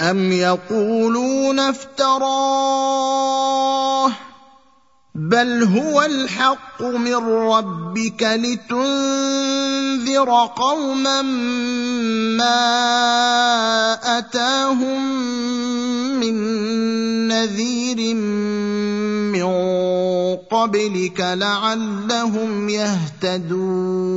أم يقولون افتراه بل هو الحق من ربك لتنذر قوما ما أتاهم من نذير من قبلك لعلهم يهتدون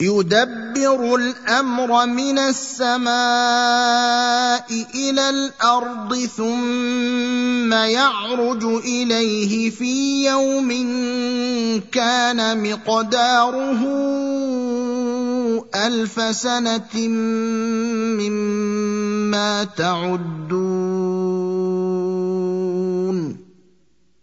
يدبر الأمر من السماء إلى الأرض ثم يعرج إليه في يوم كان مقداره ألف سنة مما تعدون.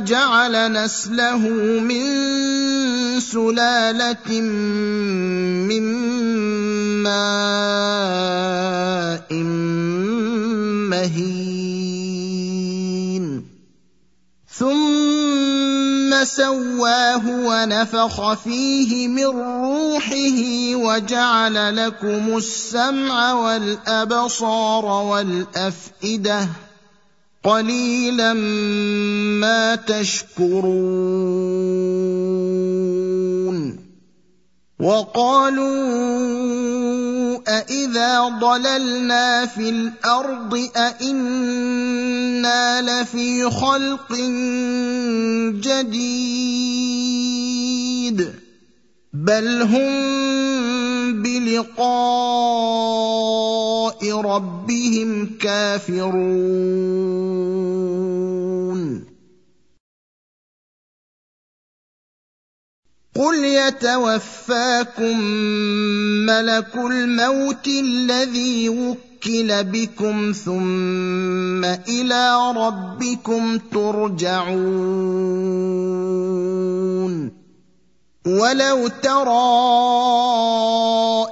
ثم جعل نسله من سلالة من ماء مهين. ثم سواه ونفخ فيه من روحه وجعل لكم السمع والأبصار والأفئدة قليلا ما تشكرون. وقالوا أإذا ضللنا في الأرض أإنا لفي خلق جديد. بل هم بلقاء ربهم كافرون. قل يتوفاكم ملك الموت الذي وكل بكم ثم إلى ربكم ترجعون ولو ترى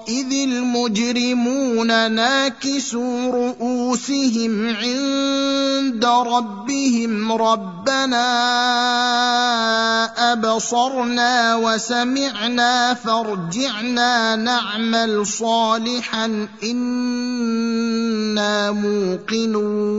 إذ المجرمون ناكسوا رؤوسهم عند ربهم ربنا أبصرنا وسمعنا فارجعنا نعمل صالحا إنا موقنون.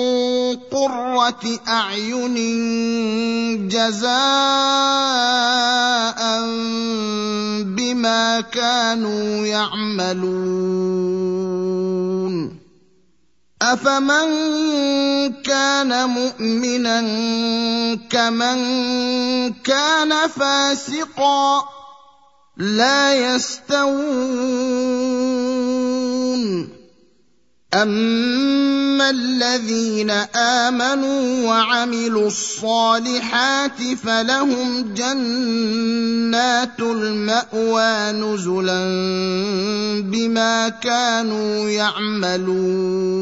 قره أعين جزاء بما كانوا يعملون. أفمن كان مؤمنا كمن كان فاسقا لا يستوون. اما الذين امنوا وعملوا الصالحات فلهم جنات الماوى نزلا بما كانوا يعملون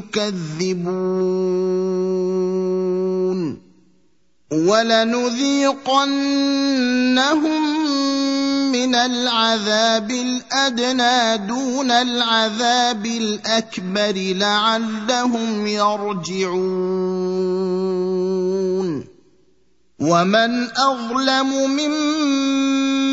تكذبون ولنذيقنهم من العذاب الأدنى دون العذاب الأكبر لعلهم يرجعون. ومن أظلم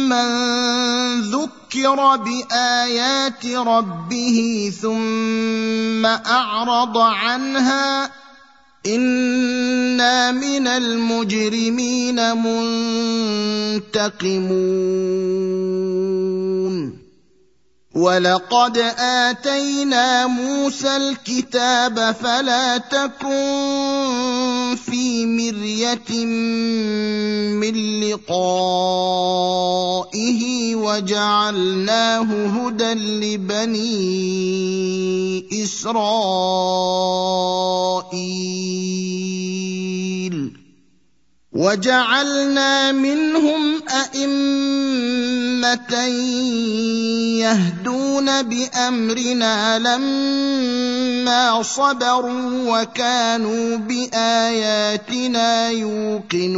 ممن ذكر بايات ربه ثم اعرض عنها أنا من المجرمين منتقمون ولقد اتينا موسى الكتاب فلا تكن في مرية من لقائه وجعلناه هدى لبني إسرائيل. وجعلنا منهم أئمة يهدون بأمرنا لما صبروا وكانوا بآياتنا يوقنون.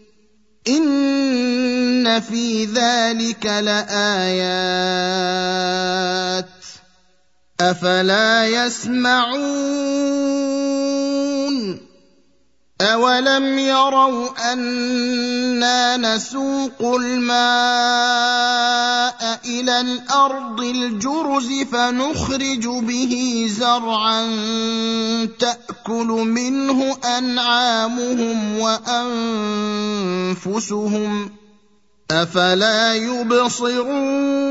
ان في ذلك لايات افلا يسمعون اولم يروا أنا نسوق الماء إلى الأرض الجرز فنخرج به زرعا تاكل منه انعامهم وانفسهم افلا يبصرون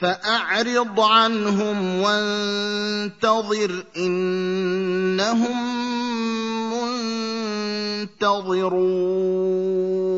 فأعرض عنهم وانتظر إنهم منتظرون.